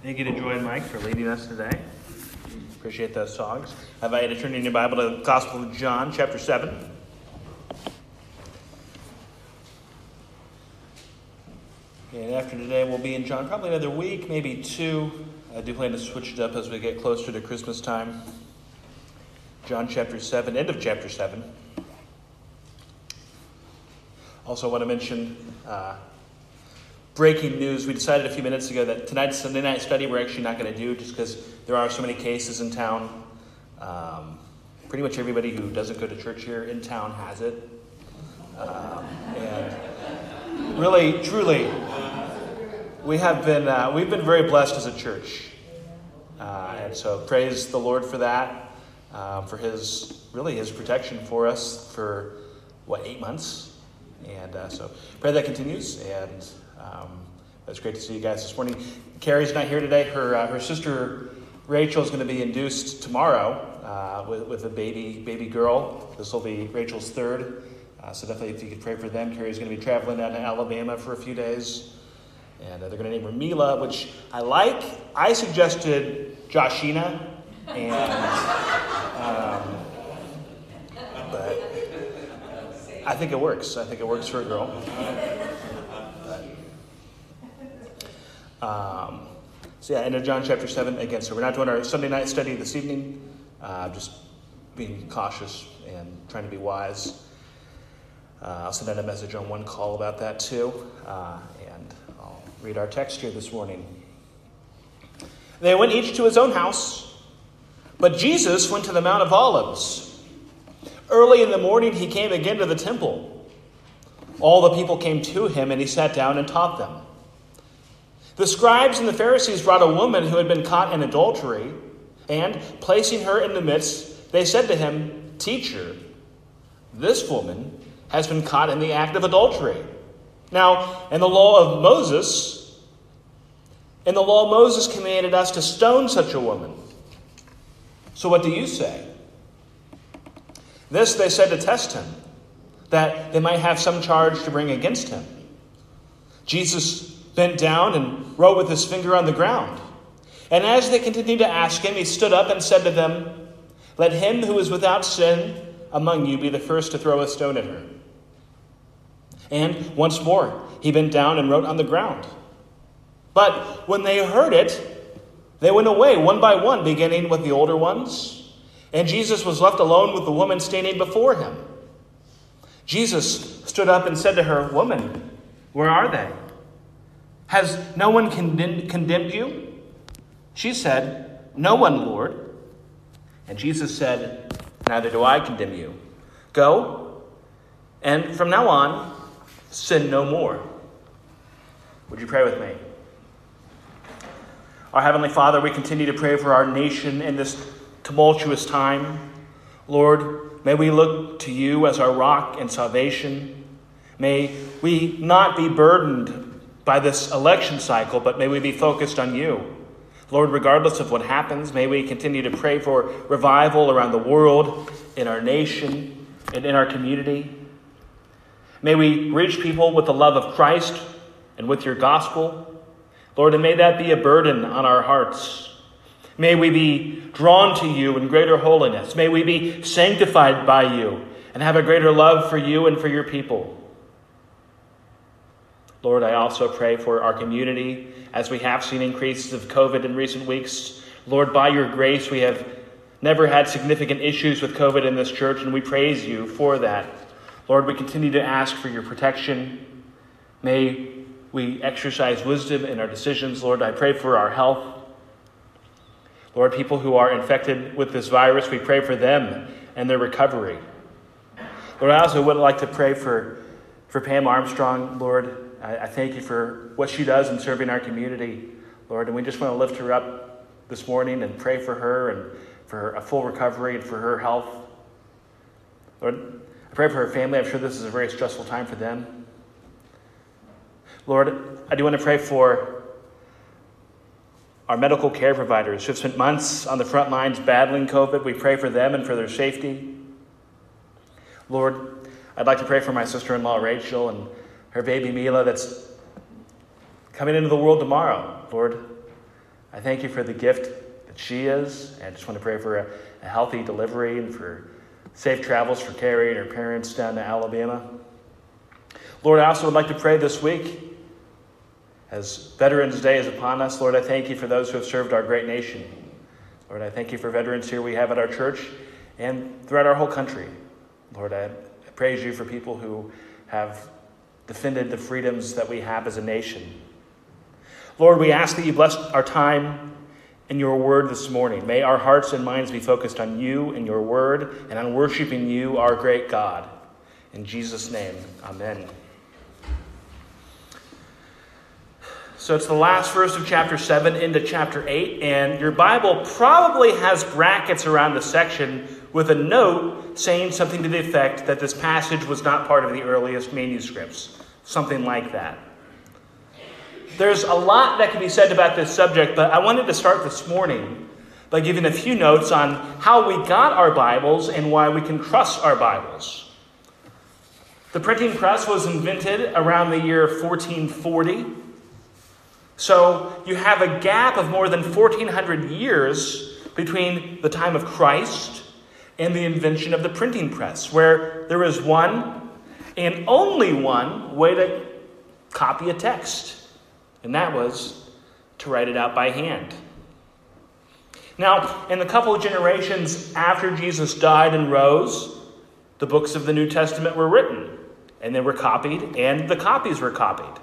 Thank you to Joy and Mike for leading us today. Appreciate those songs. I invite you to turn in your Bible to the Gospel of John, chapter 7. And after today, we'll be in John probably another week, maybe two. I do plan to switch it up as we get closer to Christmas time. John chapter 7, end of chapter 7. Also, want to mention uh, breaking news. We decided a few minutes ago that tonight's Sunday night study we're actually not going to do just because there are so many cases in town. Um, pretty much everybody who doesn't go to church here in town has it. Um, and really, truly, we have been uh, we've been very blessed as a church, uh, and so praise the Lord for that, uh, for His really His protection for us for what eight months, and uh, so pray that continues and. Um, it's great to see you guys this morning. Carrie's not here today. Her uh, her sister Rachel is going to be induced tomorrow uh, with, with a baby baby girl. This will be Rachel's third. Uh, so definitely, if you could pray for them. Carrie's going to be traveling down to Alabama for a few days, and uh, they're going to name her Mila, which I like. I suggested Joshina, and um, but I think it works. I think it works for a girl. Um, so yeah, into John chapter 7 again. So we're not doing our Sunday night study this evening, uh, just being cautious and trying to be wise. Uh, I'll send out a message on one call about that too. Uh, and I'll read our text here this morning. They went each to his own house, but Jesus went to the Mount of Olives. Early in the morning, he came again to the temple. All the people came to him, and he sat down and taught them. The scribes and the Pharisees brought a woman who had been caught in adultery, and, placing her in the midst, they said to him, Teacher, this woman has been caught in the act of adultery. Now, in the law of Moses, in the law, Moses commanded us to stone such a woman. So what do you say? This they said to test him, that they might have some charge to bring against him. Jesus bent down and wrote with his finger on the ground. And as they continued to ask him, he stood up and said to them, Let him who is without sin among you be the first to throw a stone at her. And once more, he bent down and wrote on the ground. But when they heard it, they went away one by one, beginning with the older ones. And Jesus was left alone with the woman standing before him. Jesus stood up and said to her, Woman, where are they? Has no one condemned you? She said, No one, Lord. And Jesus said, Neither do I condemn you. Go, and from now on, sin no more. Would you pray with me? Our Heavenly Father, we continue to pray for our nation in this tumultuous time. Lord, may we look to you as our rock and salvation. May we not be burdened by this election cycle, but may we be focused on you. Lord, regardless of what happens, may we continue to pray for revival around the world, in our nation, and in our community. May we reach people with the love of Christ and with your gospel. Lord, and may that be a burden on our hearts. May we be drawn to you in greater holiness. May we be sanctified by you and have a greater love for you and for your people. Lord, I also pray for our community as we have seen increases of COVID in recent weeks. Lord, by your grace, we have never had significant issues with COVID in this church, and we praise you for that. Lord, we continue to ask for your protection. May we exercise wisdom in our decisions. Lord, I pray for our health. Lord, people who are infected with this virus, we pray for them and their recovery. Lord, I also would like to pray for, for Pam Armstrong, Lord. I, I thank you for what she does in serving our community, Lord. And we just want to lift her up this morning and pray for her and for a full recovery and for her health. Lord, I pray for her family. I'm sure this is a very stressful time for them. Lord, I do want to pray for our medical care providers who have spent months on the front lines battling COVID. We pray for them and for their safety. Lord, I'd like to pray for my sister in law, Rachel, and her baby Mila that's coming into the world tomorrow. Lord, I thank you for the gift that she is. I just want to pray for a, a healthy delivery and for safe travels for Carrie and her parents down to Alabama. Lord, I also would like to pray this week as Veterans Day is upon us. Lord, I thank you for those who have served our great nation. Lord, I thank you for veterans here we have at our church and throughout our whole country. Lord, I praise you for people who have defended the freedoms that we have as a nation. Lord, we ask that you bless our time and your word this morning. May our hearts and minds be focused on you and your word and on worshiping you, our great God. In Jesus' name, amen. So it's the last verse of chapter 7 into chapter 8, and your Bible probably has brackets around the section with a note saying something to the effect that this passage was not part of the earliest manuscripts. Something like that. There's a lot that can be said about this subject, but I wanted to start this morning by giving a few notes on how we got our Bibles and why we can trust our Bibles. The printing press was invented around the year 1440. So you have a gap of more than 1400 years between the time of Christ and the invention of the printing press, where there is one and only one way to copy a text, and that was to write it out by hand. Now, in the couple of generations after Jesus died and rose, the books of the New Testament were written, and they were copied, and the copies were copied.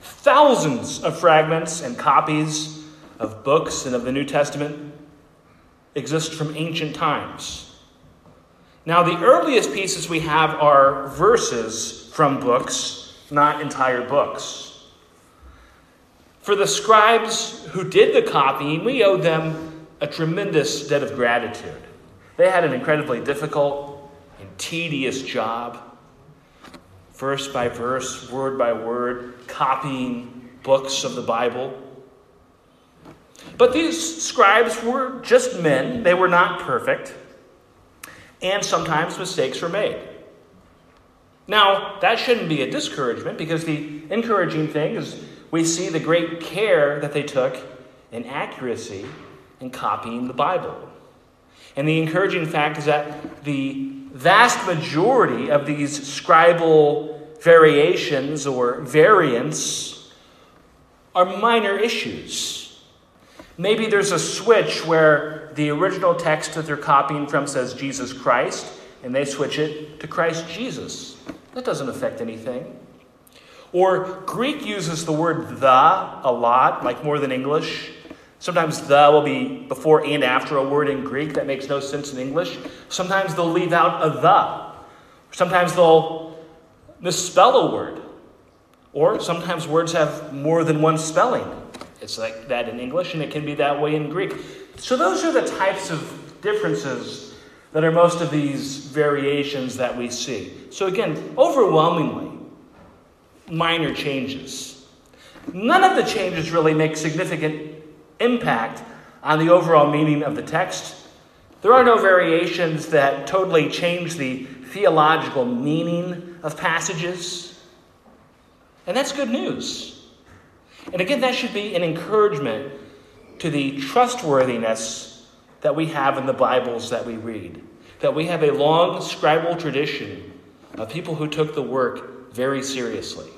Thousands of fragments and copies of books and of the New Testament exist from ancient times. Now, the earliest pieces we have are verses from books, not entire books. For the scribes who did the copying, we owe them a tremendous debt of gratitude. They had an incredibly difficult and tedious job, verse by verse, word by word, copying books of the Bible. But these scribes were just men, they were not perfect, and sometimes mistakes were made. Now, that shouldn't be a discouragement because the encouraging thing is we see the great care that they took in accuracy in copying the Bible. And the encouraging fact is that the vast majority of these scribal variations or variants are minor issues. Maybe there's a switch where the original text that they're copying from says Jesus Christ, and they switch it to Christ Jesus. That doesn't affect anything. Or Greek uses the word the a lot, like more than English. Sometimes the will be before and after a word in Greek that makes no sense in English. Sometimes they'll leave out a the. Sometimes they'll misspell a word. Or sometimes words have more than one spelling. It's like that in English, and it can be that way in Greek. So, those are the types of differences that are most of these variations that we see. So, again, overwhelmingly, minor changes. None of the changes really make significant impact on the overall meaning of the text. There are no variations that totally change the theological meaning of passages. And that's good news. And again, that should be an encouragement to the trustworthiness that we have in the Bibles that we read. That we have a long scribal tradition of people who took the work very seriously.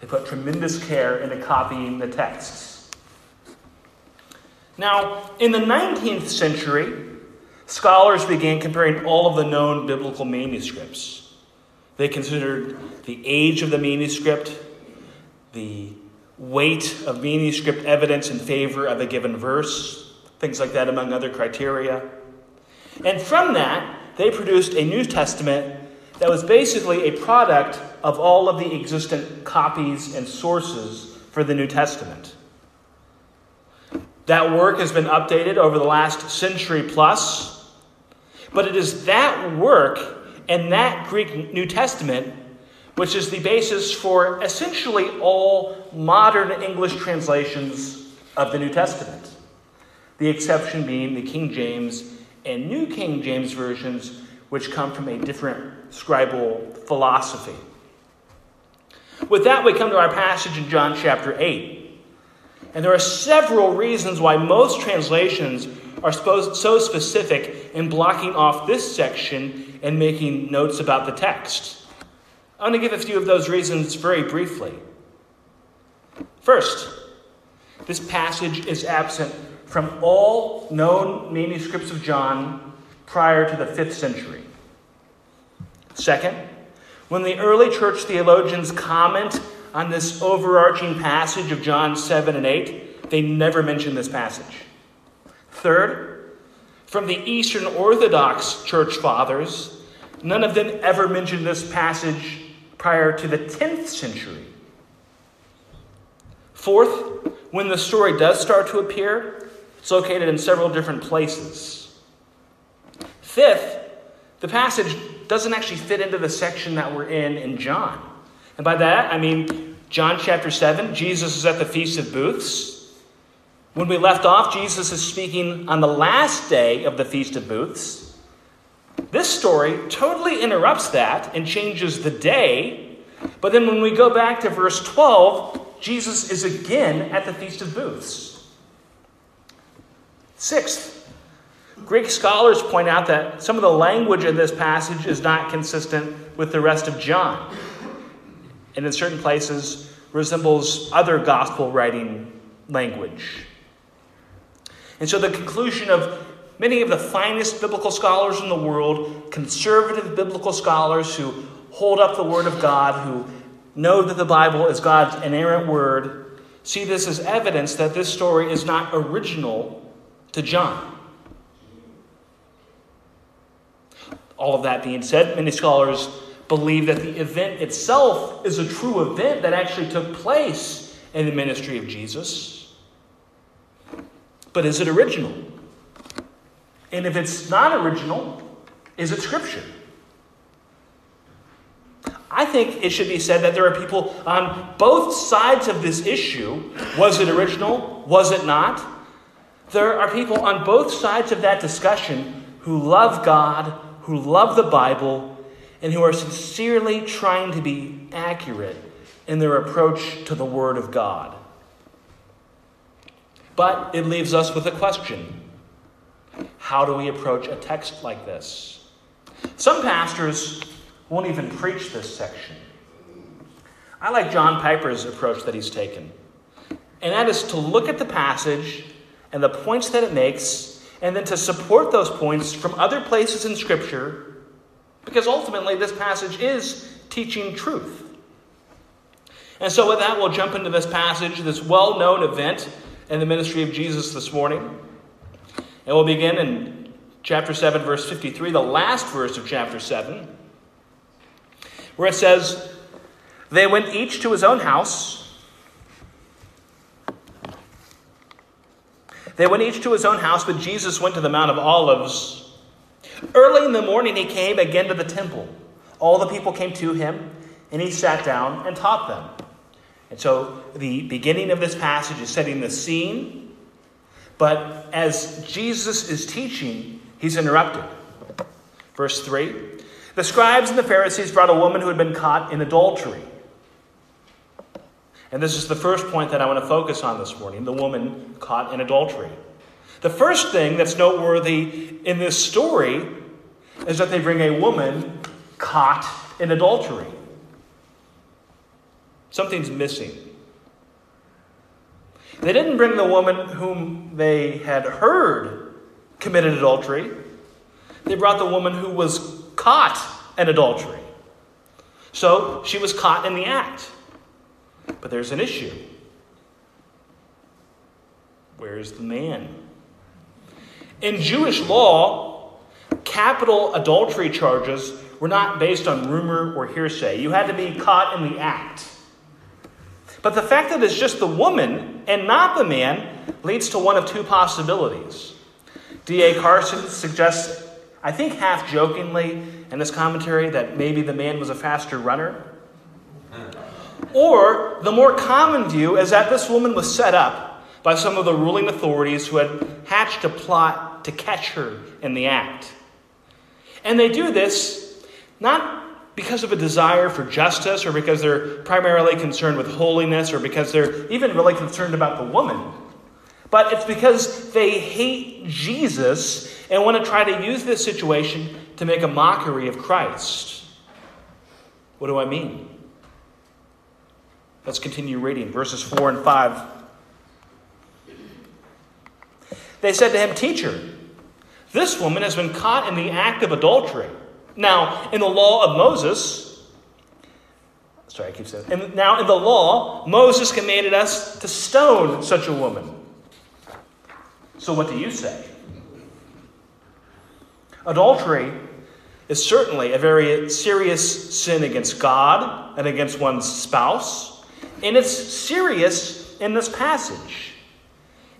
They put tremendous care into copying the texts. Now, in the 19th century, scholars began comparing all of the known biblical manuscripts. They considered the age of the manuscript, the weight of manuscript evidence in favor of a given verse, things like that, among other criteria. And from that, they produced a New Testament that was basically a product of all of the existent copies and sources for the New Testament. That work has been updated over the last century plus, but it is that work and that Greek New Testament which is the basis for essentially all modern English translations of the New Testament, the exception being the King James and New King James versions, which come from a different scribal philosophy. With that, we come to our passage in John chapter 8. And there are several reasons why most translations are so specific in blocking off this section and making notes about the text. I want to give a few of those reasons very briefly. First, this passage is absent from all known manuscripts of John prior to the 5th century. Second, when the early church theologians comment on this overarching passage of John 7 and 8, they never mention this passage. Third, from the Eastern Orthodox church fathers, none of them ever mentioned this passage prior to the 10th century. Fourth, when the story does start to appear, it's located in several different places. Fifth, the passage doesn't actually fit into the section that we're in in John. And by that, I mean John chapter 7, Jesus is at the Feast of Booths. When we left off, Jesus is speaking on the last day of the Feast of Booths. This story totally interrupts that and changes the day. But then when we go back to verse 12, Jesus is again at the Feast of Booths. Sixth, Greek scholars point out that some of the language in this passage is not consistent with the rest of John, and in certain places resembles other gospel writing language. And so the conclusion of many of the finest biblical scholars in the world, conservative biblical scholars who hold up the Word of God, who know that the Bible is God's inerrant word, see this as evidence that this story is not original to John. All of that being said, many scholars believe that the event itself is a true event that actually took place in the ministry of Jesus. But is it original? And if it's not original, is it scripture? I think it should be said that there are people on both sides of this issue. Was it original? Was it not? There are people on both sides of that discussion who love God, who love the Bible, and who are sincerely trying to be accurate in their approach to the Word of God. But it leaves us with a question How do we approach a text like this? Some pastors won't even preach this section. I like John Piper's approach that he's taken, and that is to look at the passage and the points that it makes, and then to support those points from other places in Scripture, because ultimately this passage is teaching truth. And so, with that, we'll jump into this passage, this well known event in the ministry of Jesus this morning. And we'll begin in chapter 7, verse 53, the last verse of chapter 7 where it says, They went each to his own house. They went each to his own house, but Jesus went to the Mount of Olives. Early in the morning, he came again to the temple. All the people came to him, and he sat down and taught them. And so the beginning of this passage is setting the scene, but as Jesus is teaching, he's interrupted. Verse 3 the scribes and the Pharisees brought a woman who had been caught in adultery. And this is the first point that I want to focus on this morning the woman caught in adultery. The first thing that's noteworthy in this story is that they bring a woman caught in adultery. Something's missing. They didn't bring the woman whom they had heard committed adultery. They brought the woman who was caught in adultery. So she was caught in the act. But there's an issue. Where's the man? In Jewish law, capital adultery charges were not based on rumor or hearsay. You had to be caught in the act. But the fact that it's just the woman and not the man leads to one of two possibilities. D.A. Carson suggests I think half jokingly in this commentary that maybe the man was a faster runner. Or the more common view is that this woman was set up by some of the ruling authorities who had hatched a plot to catch her in the act. And they do this not because of a desire for justice or because they're primarily concerned with holiness or because they're even really concerned about the woman. But it's because they hate Jesus and want to try to use this situation to make a mockery of Christ. What do I mean? Let's continue reading verses 4 and 5. They said to him, Teacher, this woman has been caught in the act of adultery. Now, in the law of Moses, sorry, I keep saying, and now in the law, Moses commanded us to stone such a woman. So, what do you say? Adultery is certainly a very serious sin against God and against one's spouse, and it's serious in this passage.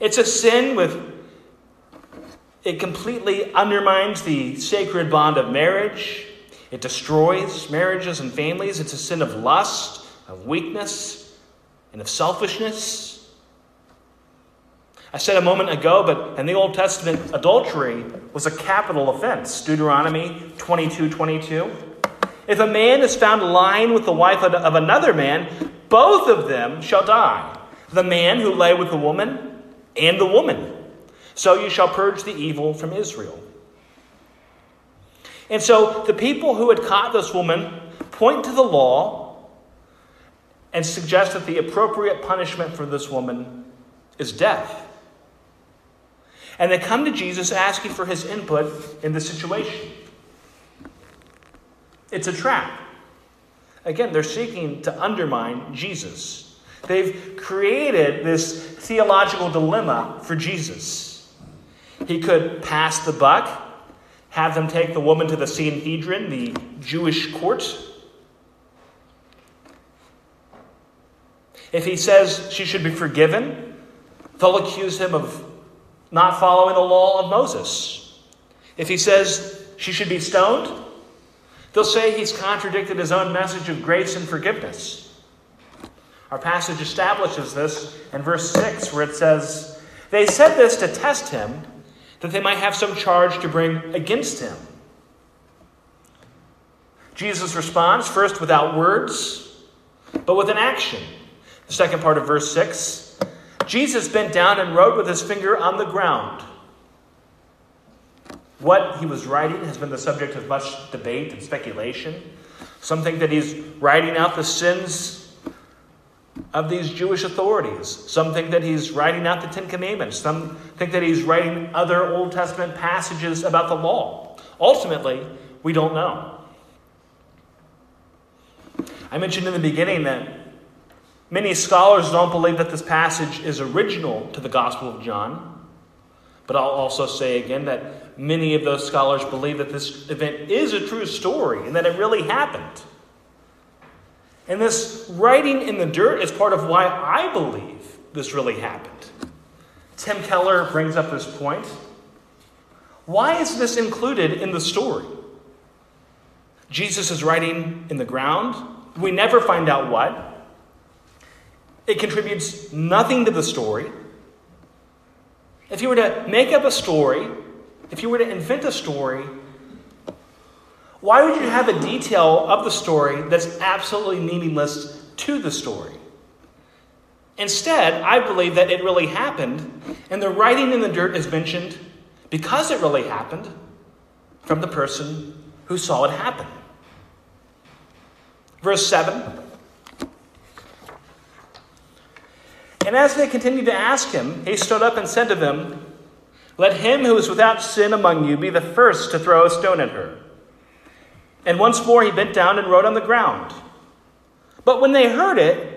It's a sin with it completely undermines the sacred bond of marriage. It destroys marriages and families. It's a sin of lust, of weakness, and of selfishness. I said a moment ago, but in the Old Testament, adultery was a capital offense. Deuteronomy 22 22. If a man is found lying with the wife of another man, both of them shall die. The man who lay with the woman and the woman. So you shall purge the evil from Israel. And so the people who had caught this woman point to the law and suggest that the appropriate punishment for this woman is death. And they come to Jesus asking for his input in the situation. It's a trap. Again, they're seeking to undermine Jesus. They've created this theological dilemma for Jesus. He could pass the buck, have them take the woman to the Sanhedrin, the Jewish court. If he says she should be forgiven, they'll accuse him of not following the law of Moses. If he says she should be stoned, they'll say he's contradicted his own message of grace and forgiveness. Our passage establishes this in verse 6, where it says, They said this to test him that they might have some charge to bring against him. Jesus responds first without words, but with an action. The second part of verse 6 Jesus bent down and wrote with his finger on the ground. What he was writing has been the subject of much debate and speculation. Some think that he's writing out the sins of these Jewish authorities. Some think that he's writing out the Ten Commandments. Some think that he's writing other Old Testament passages about the law. Ultimately, we don't know. I mentioned in the beginning that many scholars don't believe that this passage is original to the Gospel of John. But I'll also say again that many of those scholars believe that this event is a true story and that it really happened. And this writing in the dirt is part of why I believe this really happened. Tim Keller brings up this point. Why is this included in the story? Jesus is writing in the ground. We never find out what. It contributes nothing to the story. If you were to make up a story, if you were to invent a story, why would you have a detail of the story that's absolutely meaningless to the story? Instead, I believe that it really happened, and the writing in the dirt is mentioned because it really happened from the person who saw it happen. Verse 7 And as they continued to ask him, he stood up and said to them, Let him who is without sin among you be the first to throw a stone at her. And once more he bent down and wrote on the ground. But when they heard it,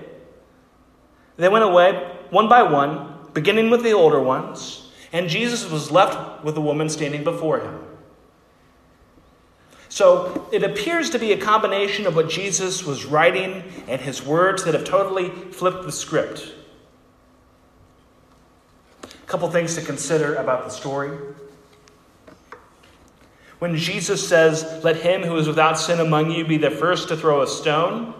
they went away one by one, beginning with the older ones, and Jesus was left with the woman standing before him. So it appears to be a combination of what Jesus was writing and his words that have totally flipped the script. A couple things to consider about the story. When Jesus says, Let him who is without sin among you be the first to throw a stone,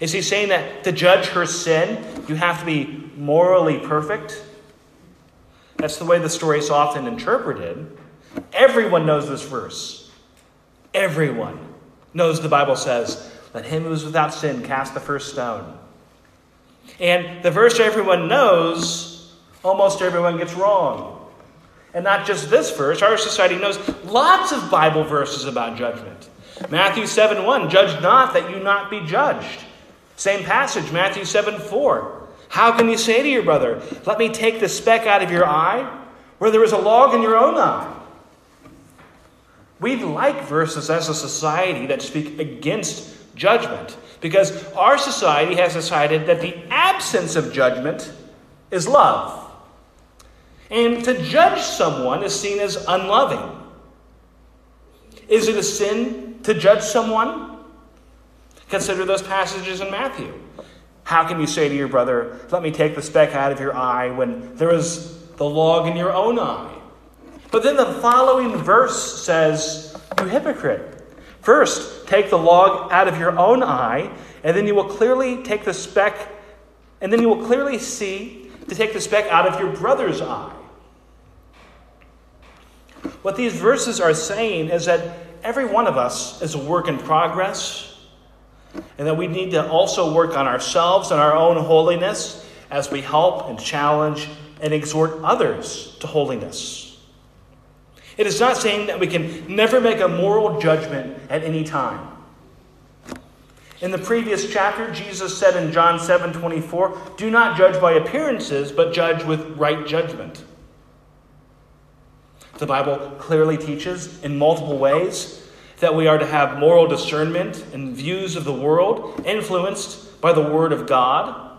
is he saying that to judge her sin, you have to be morally perfect? That's the way the story is often interpreted. Everyone knows this verse. everyone knows the Bible says, Let him who is without sin cast the first stone. And the verse everyone knows, almost everyone gets wrong. And not just this verse, our society knows lots of Bible verses about judgment. Matthew 7 1, judge not that you not be judged. Same passage, Matthew 7 4. How can you say to your brother, Let me take the speck out of your eye, where there is a log in your own eye? We like verses as a society that speak against judgment because our society has decided that the absence of judgment is love. And to judge someone is seen as unloving. Is it a sin to judge someone? Consider those passages in Matthew. How can you say to your brother, Let me take the speck out of your eye, when there is the log in your own eye? But then the following verse says, You hypocrite. First, take the log out of your own eye, and then you will clearly take the speck, and then you will clearly see to take the speck out of your brother's eye. What these verses are saying is that every one of us is a work in progress, and that we need to also work on ourselves and our own holiness as we help and challenge and exhort others to holiness. It is not saying that we can never make a moral judgment at any time. In the previous chapter, Jesus said in John 7 24, Do not judge by appearances, but judge with right judgment. The Bible clearly teaches in multiple ways that we are to have moral discernment and views of the world influenced by the Word of God.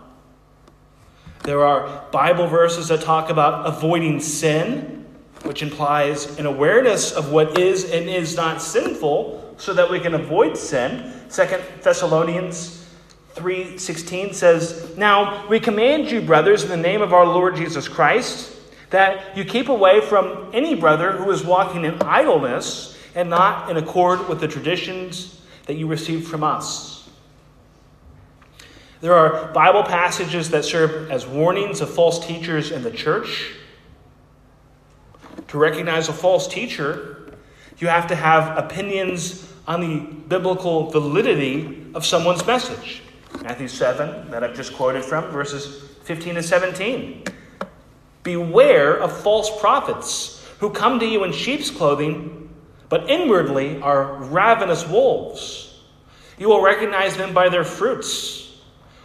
There are Bible verses that talk about avoiding sin which implies an awareness of what is and is not sinful so that we can avoid sin. Second Thessalonians 3:16 says, "Now we command you, brothers, in the name of our Lord Jesus Christ, that you keep away from any brother who is walking in idleness and not in accord with the traditions that you received from us." There are Bible passages that serve as warnings of false teachers in the church. To recognize a false teacher, you have to have opinions on the biblical validity of someone's message. Matthew 7, that I've just quoted from, verses 15 to 17. Beware of false prophets who come to you in sheep's clothing, but inwardly are ravenous wolves. You will recognize them by their fruits.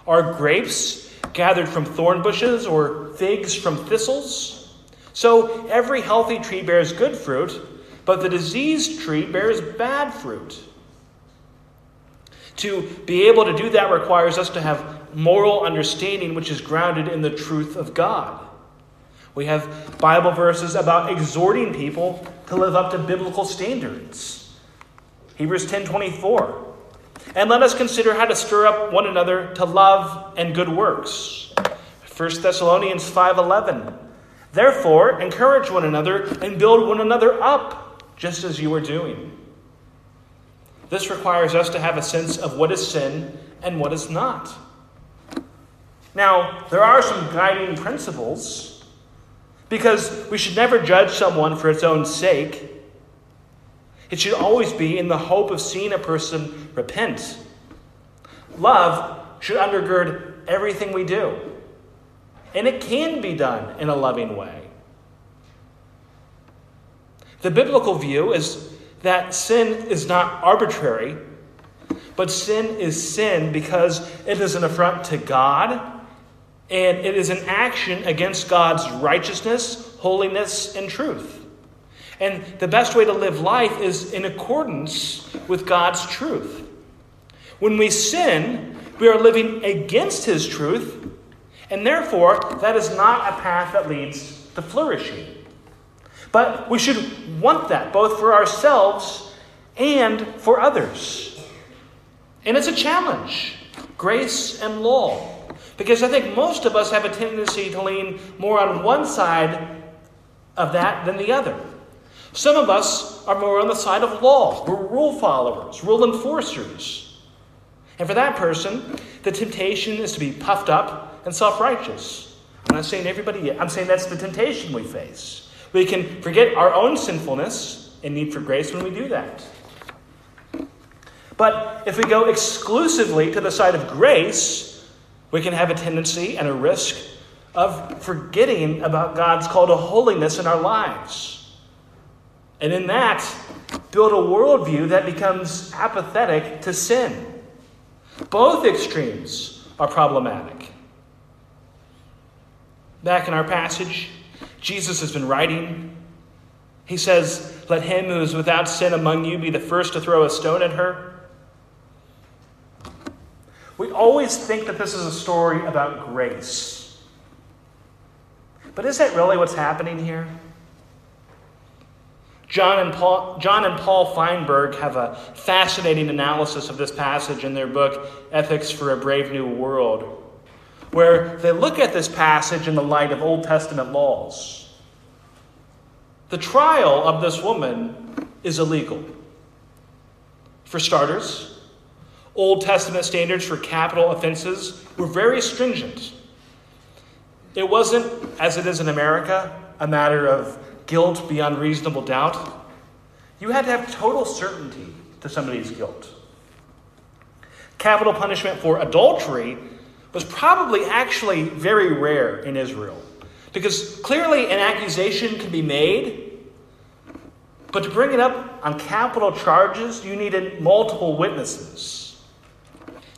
Are grapes gathered from thorn bushes or figs from thistles? So every healthy tree bears good fruit, but the diseased tree bears bad fruit. To be able to do that requires us to have moral understanding which is grounded in the truth of God. We have Bible verses about exhorting people to live up to biblical standards. Hebrews 10:24. And let us consider how to stir up one another to love and good works. 1 Thessalonians 5:11. Therefore, encourage one another and build one another up, just as you are doing. This requires us to have a sense of what is sin and what is not. Now, there are some guiding principles because we should never judge someone for its own sake. It should always be in the hope of seeing a person repent. Love should undergird everything we do. And it can be done in a loving way. The biblical view is that sin is not arbitrary, but sin is sin because it is an affront to God and it is an action against God's righteousness, holiness, and truth. And the best way to live life is in accordance with God's truth. When we sin, we are living against His truth and therefore, that is not a path that leads to flourishing. But we should want that both for ourselves and for others. And it's a challenge grace and law. Because I think most of us have a tendency to lean more on one side of that than the other. Some of us are more on the side of law. We're rule followers, rule enforcers. And for that person, the temptation is to be puffed up and self righteous. I'm not saying everybody, I'm saying that's the temptation we face. We can forget our own sinfulness and need for grace when we do that. But if we go exclusively to the side of grace, we can have a tendency and a risk of forgetting about God's call to holiness in our lives. And in that, build a worldview that becomes apathetic to sin. Both extremes are problematic. Back in our passage, Jesus has been writing. He says, Let him who is without sin among you be the first to throw a stone at her. We always think that this is a story about grace. But is that really what's happening here? John and, Paul, John and Paul Feinberg have a fascinating analysis of this passage in their book, Ethics for a Brave New World, where they look at this passage in the light of Old Testament laws. The trial of this woman is illegal. For starters, Old Testament standards for capital offenses were very stringent. It wasn't, as it is in America, a matter of guilt beyond reasonable doubt. You had to have total certainty to somebody's guilt. Capital punishment for adultery was probably actually very rare in Israel because clearly an accusation can be made, but to bring it up on capital charges, you needed multiple witnesses.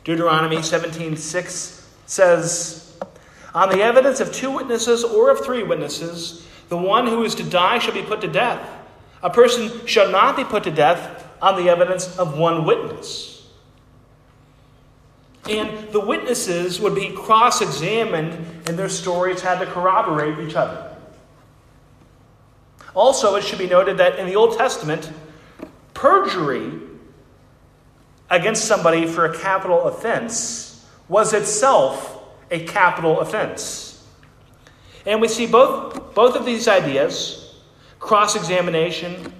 Deuteronomy 17:6 says, "On the evidence of two witnesses or of three witnesses, the one who is to die shall be put to death. A person shall not be put to death on the evidence of one witness." And the witnesses would be cross examined, and their stories had to corroborate each other. Also, it should be noted that in the Old Testament, perjury against somebody for a capital offense was itself a capital offense. And we see both, both of these ideas cross examination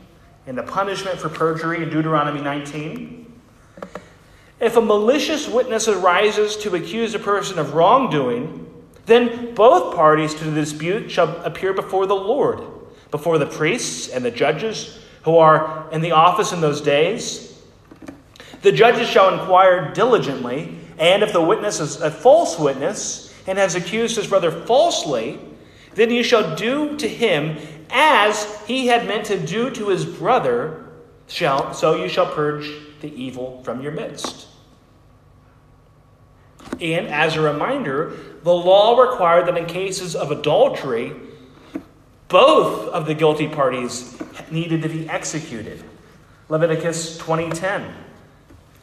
and the punishment for perjury in Deuteronomy 19. If a malicious witness arises to accuse a person of wrongdoing, then both parties to the dispute shall appear before the Lord, before the priests and the judges who are in the office in those days the judges shall inquire diligently, and if the witness is a false witness and has accused his brother falsely, then you shall do to him as he had meant to do to his brother, shall, so you shall purge the evil from your midst. And as a reminder, the law required that in cases of adultery, both of the guilty parties needed to be executed. Leviticus 20:10.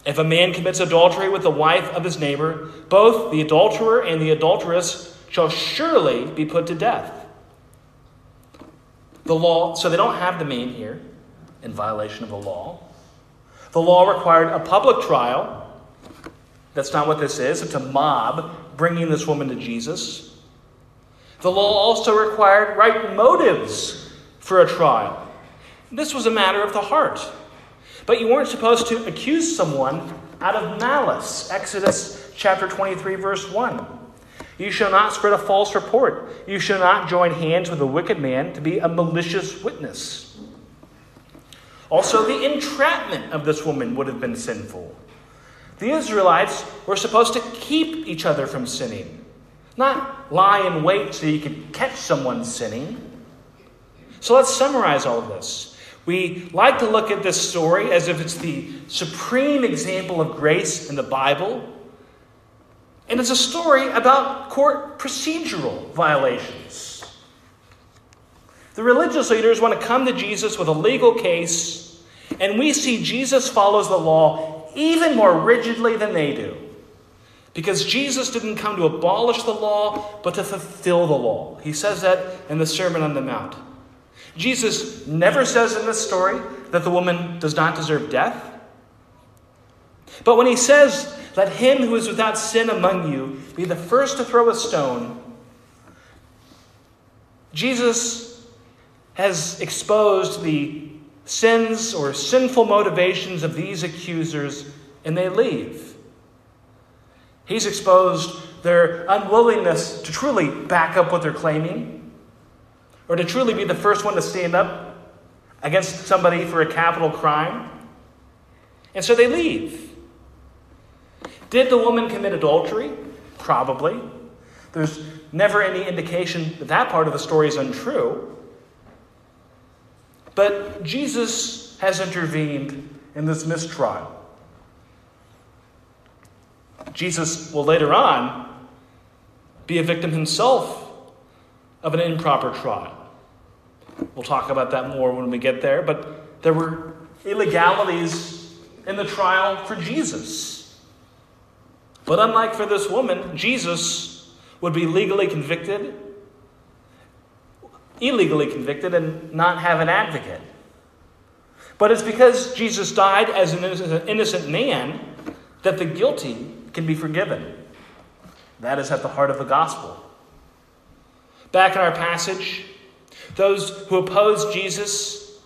If a man commits adultery with the wife of his neighbor, both the adulterer and the adulteress shall surely be put to death. The law, so they don't have the man here in violation of the law. The law required a public trial. That's not what this is. It's a mob bringing this woman to Jesus. The law also required right motives for a trial. This was a matter of the heart. But you weren't supposed to accuse someone out of malice. Exodus chapter 23, verse 1. You shall not spread a false report. You shall not join hands with a wicked man to be a malicious witness. Also, the entrapment of this woman would have been sinful. The Israelites were supposed to keep each other from sinning, not lie in wait so you could catch someone sinning. So let's summarize all of this. We like to look at this story as if it's the supreme example of grace in the Bible. And it's a story about court procedural violations. The religious leaders want to come to Jesus with a legal case, and we see Jesus follows the law even more rigidly than they do. Because Jesus didn't come to abolish the law, but to fulfill the law. He says that in the Sermon on the Mount. Jesus never says in this story that the woman does not deserve death. But when he says, Let him who is without sin among you be the first to throw a stone, Jesus has exposed the sins or sinful motivations of these accusers, and they leave. He's exposed their unwillingness to truly back up what they're claiming or to truly be the first one to stand up against somebody for a capital crime. And so they leave. Did the woman commit adultery? Probably. There's never any indication that that part of the story is untrue. But Jesus has intervened in this mistrial. Jesus will later on be a victim himself of an improper trial. We'll talk about that more when we get there, but there were illegalities in the trial for Jesus. But unlike for this woman, Jesus would be legally convicted, illegally convicted, and not have an advocate. But it's because Jesus died as an innocent man that the guilty can be forgiven. That is at the heart of the gospel. Back in our passage, those who oppose Jesus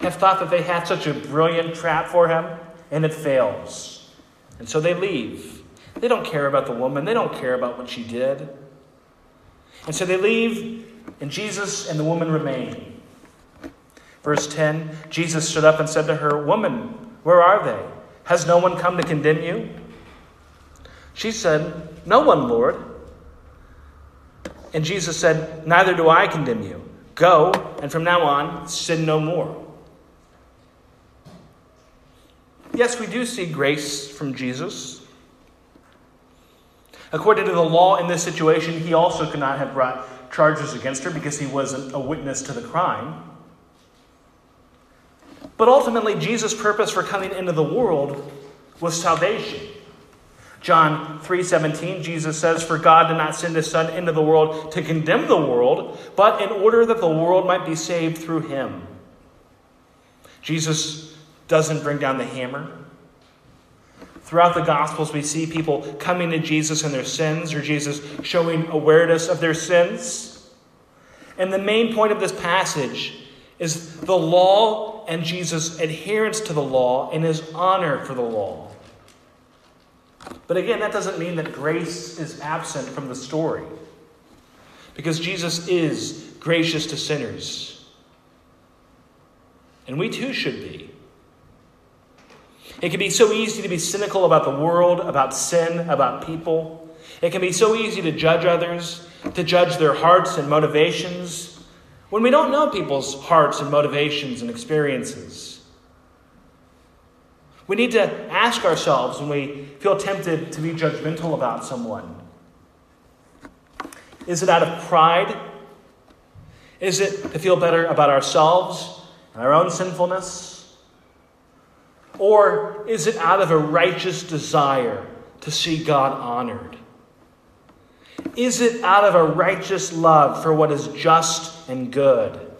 have thought that they had such a brilliant trap for him, and it fails. And so they leave. They don't care about the woman, they don't care about what she did. And so they leave, and Jesus and the woman remain. Verse 10 Jesus stood up and said to her, Woman, where are they? Has no one come to condemn you? She said, No one, Lord. And Jesus said, Neither do I condemn you. Go, and from now on, sin no more. Yes, we do see grace from Jesus. According to the law in this situation, he also could not have brought charges against her because he wasn't a witness to the crime. But ultimately, Jesus' purpose for coming into the world was salvation. John 3:17 Jesus says for God did not send his son into the world to condemn the world but in order that the world might be saved through him. Jesus doesn't bring down the hammer. Throughout the gospels we see people coming to Jesus in their sins or Jesus showing awareness of their sins. And the main point of this passage is the law and Jesus' adherence to the law and his honor for the law. But again, that doesn't mean that grace is absent from the story. Because Jesus is gracious to sinners. And we too should be. It can be so easy to be cynical about the world, about sin, about people. It can be so easy to judge others, to judge their hearts and motivations, when we don't know people's hearts and motivations and experiences. We need to ask ourselves when we feel tempted to be judgmental about someone Is it out of pride? Is it to feel better about ourselves and our own sinfulness? Or is it out of a righteous desire to see God honored? Is it out of a righteous love for what is just and good?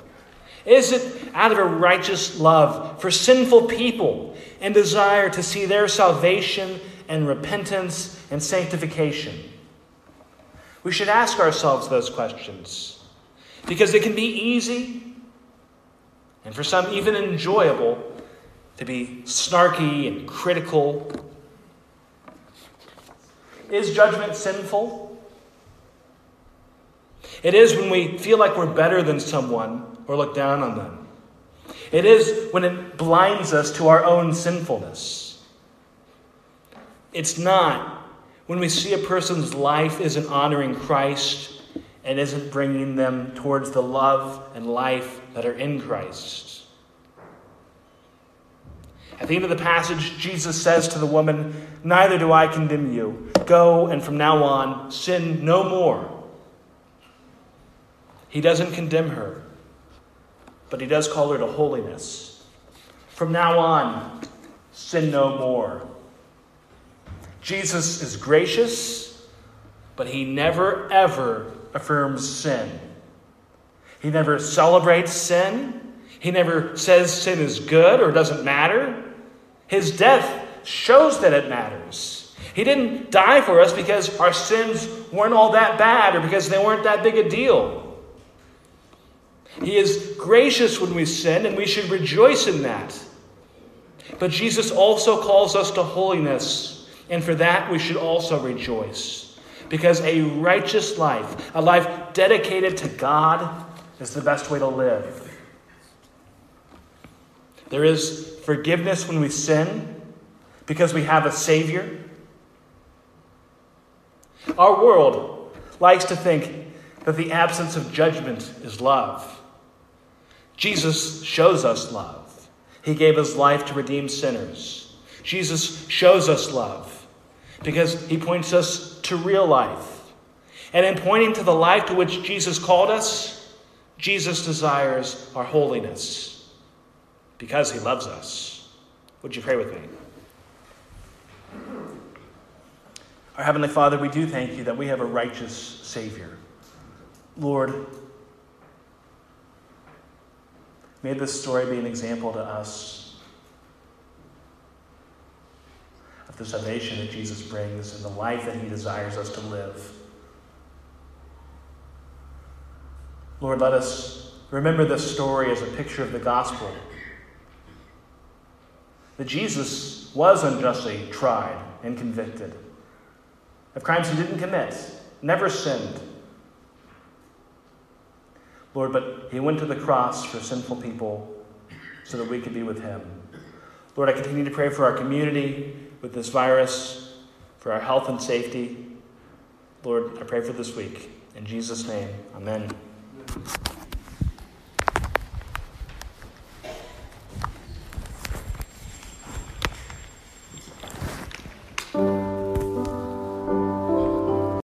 Is it out of a righteous love for sinful people and desire to see their salvation and repentance and sanctification? We should ask ourselves those questions because it can be easy and for some even enjoyable to be snarky and critical. Is judgment sinful? It is when we feel like we're better than someone or look down on them. It is when it blinds us to our own sinfulness. It's not when we see a person's life isn't honoring Christ and isn't bringing them towards the love and life that are in Christ. At the end of the passage, Jesus says to the woman, Neither do I condemn you. Go, and from now on, sin no more. He doesn't condemn her but he does call her to holiness. From now on, sin no more. Jesus is gracious, but he never, ever affirms sin. He never celebrates sin. He never says sin is good or doesn't matter. His death shows that it matters. He didn't die for us because our sins weren't all that bad or because they weren't that big a deal. He is gracious when we sin, and we should rejoice in that. But Jesus also calls us to holiness, and for that we should also rejoice. Because a righteous life, a life dedicated to God, is the best way to live. There is forgiveness when we sin because we have a Savior. Our world likes to think that the absence of judgment is love. Jesus shows us love. He gave his life to redeem sinners. Jesus shows us love because he points us to real life. And in pointing to the life to which Jesus called us, Jesus desires our holiness because he loves us. Would you pray with me? Our Heavenly Father, we do thank you that we have a righteous Savior. Lord, may this story be an example to us of the salvation that Jesus brings and the life that He desires us to live. Lord, let us remember this story as a picture of the gospel. That Jesus was unjustly tried and convicted of crimes he didn't commit, never sinned. Lord, but he went to the cross for sinful people so that we could be with him. Lord, I continue to pray for our community with this virus, for our health and safety. Lord, I pray for this week. In Jesus' name, amen.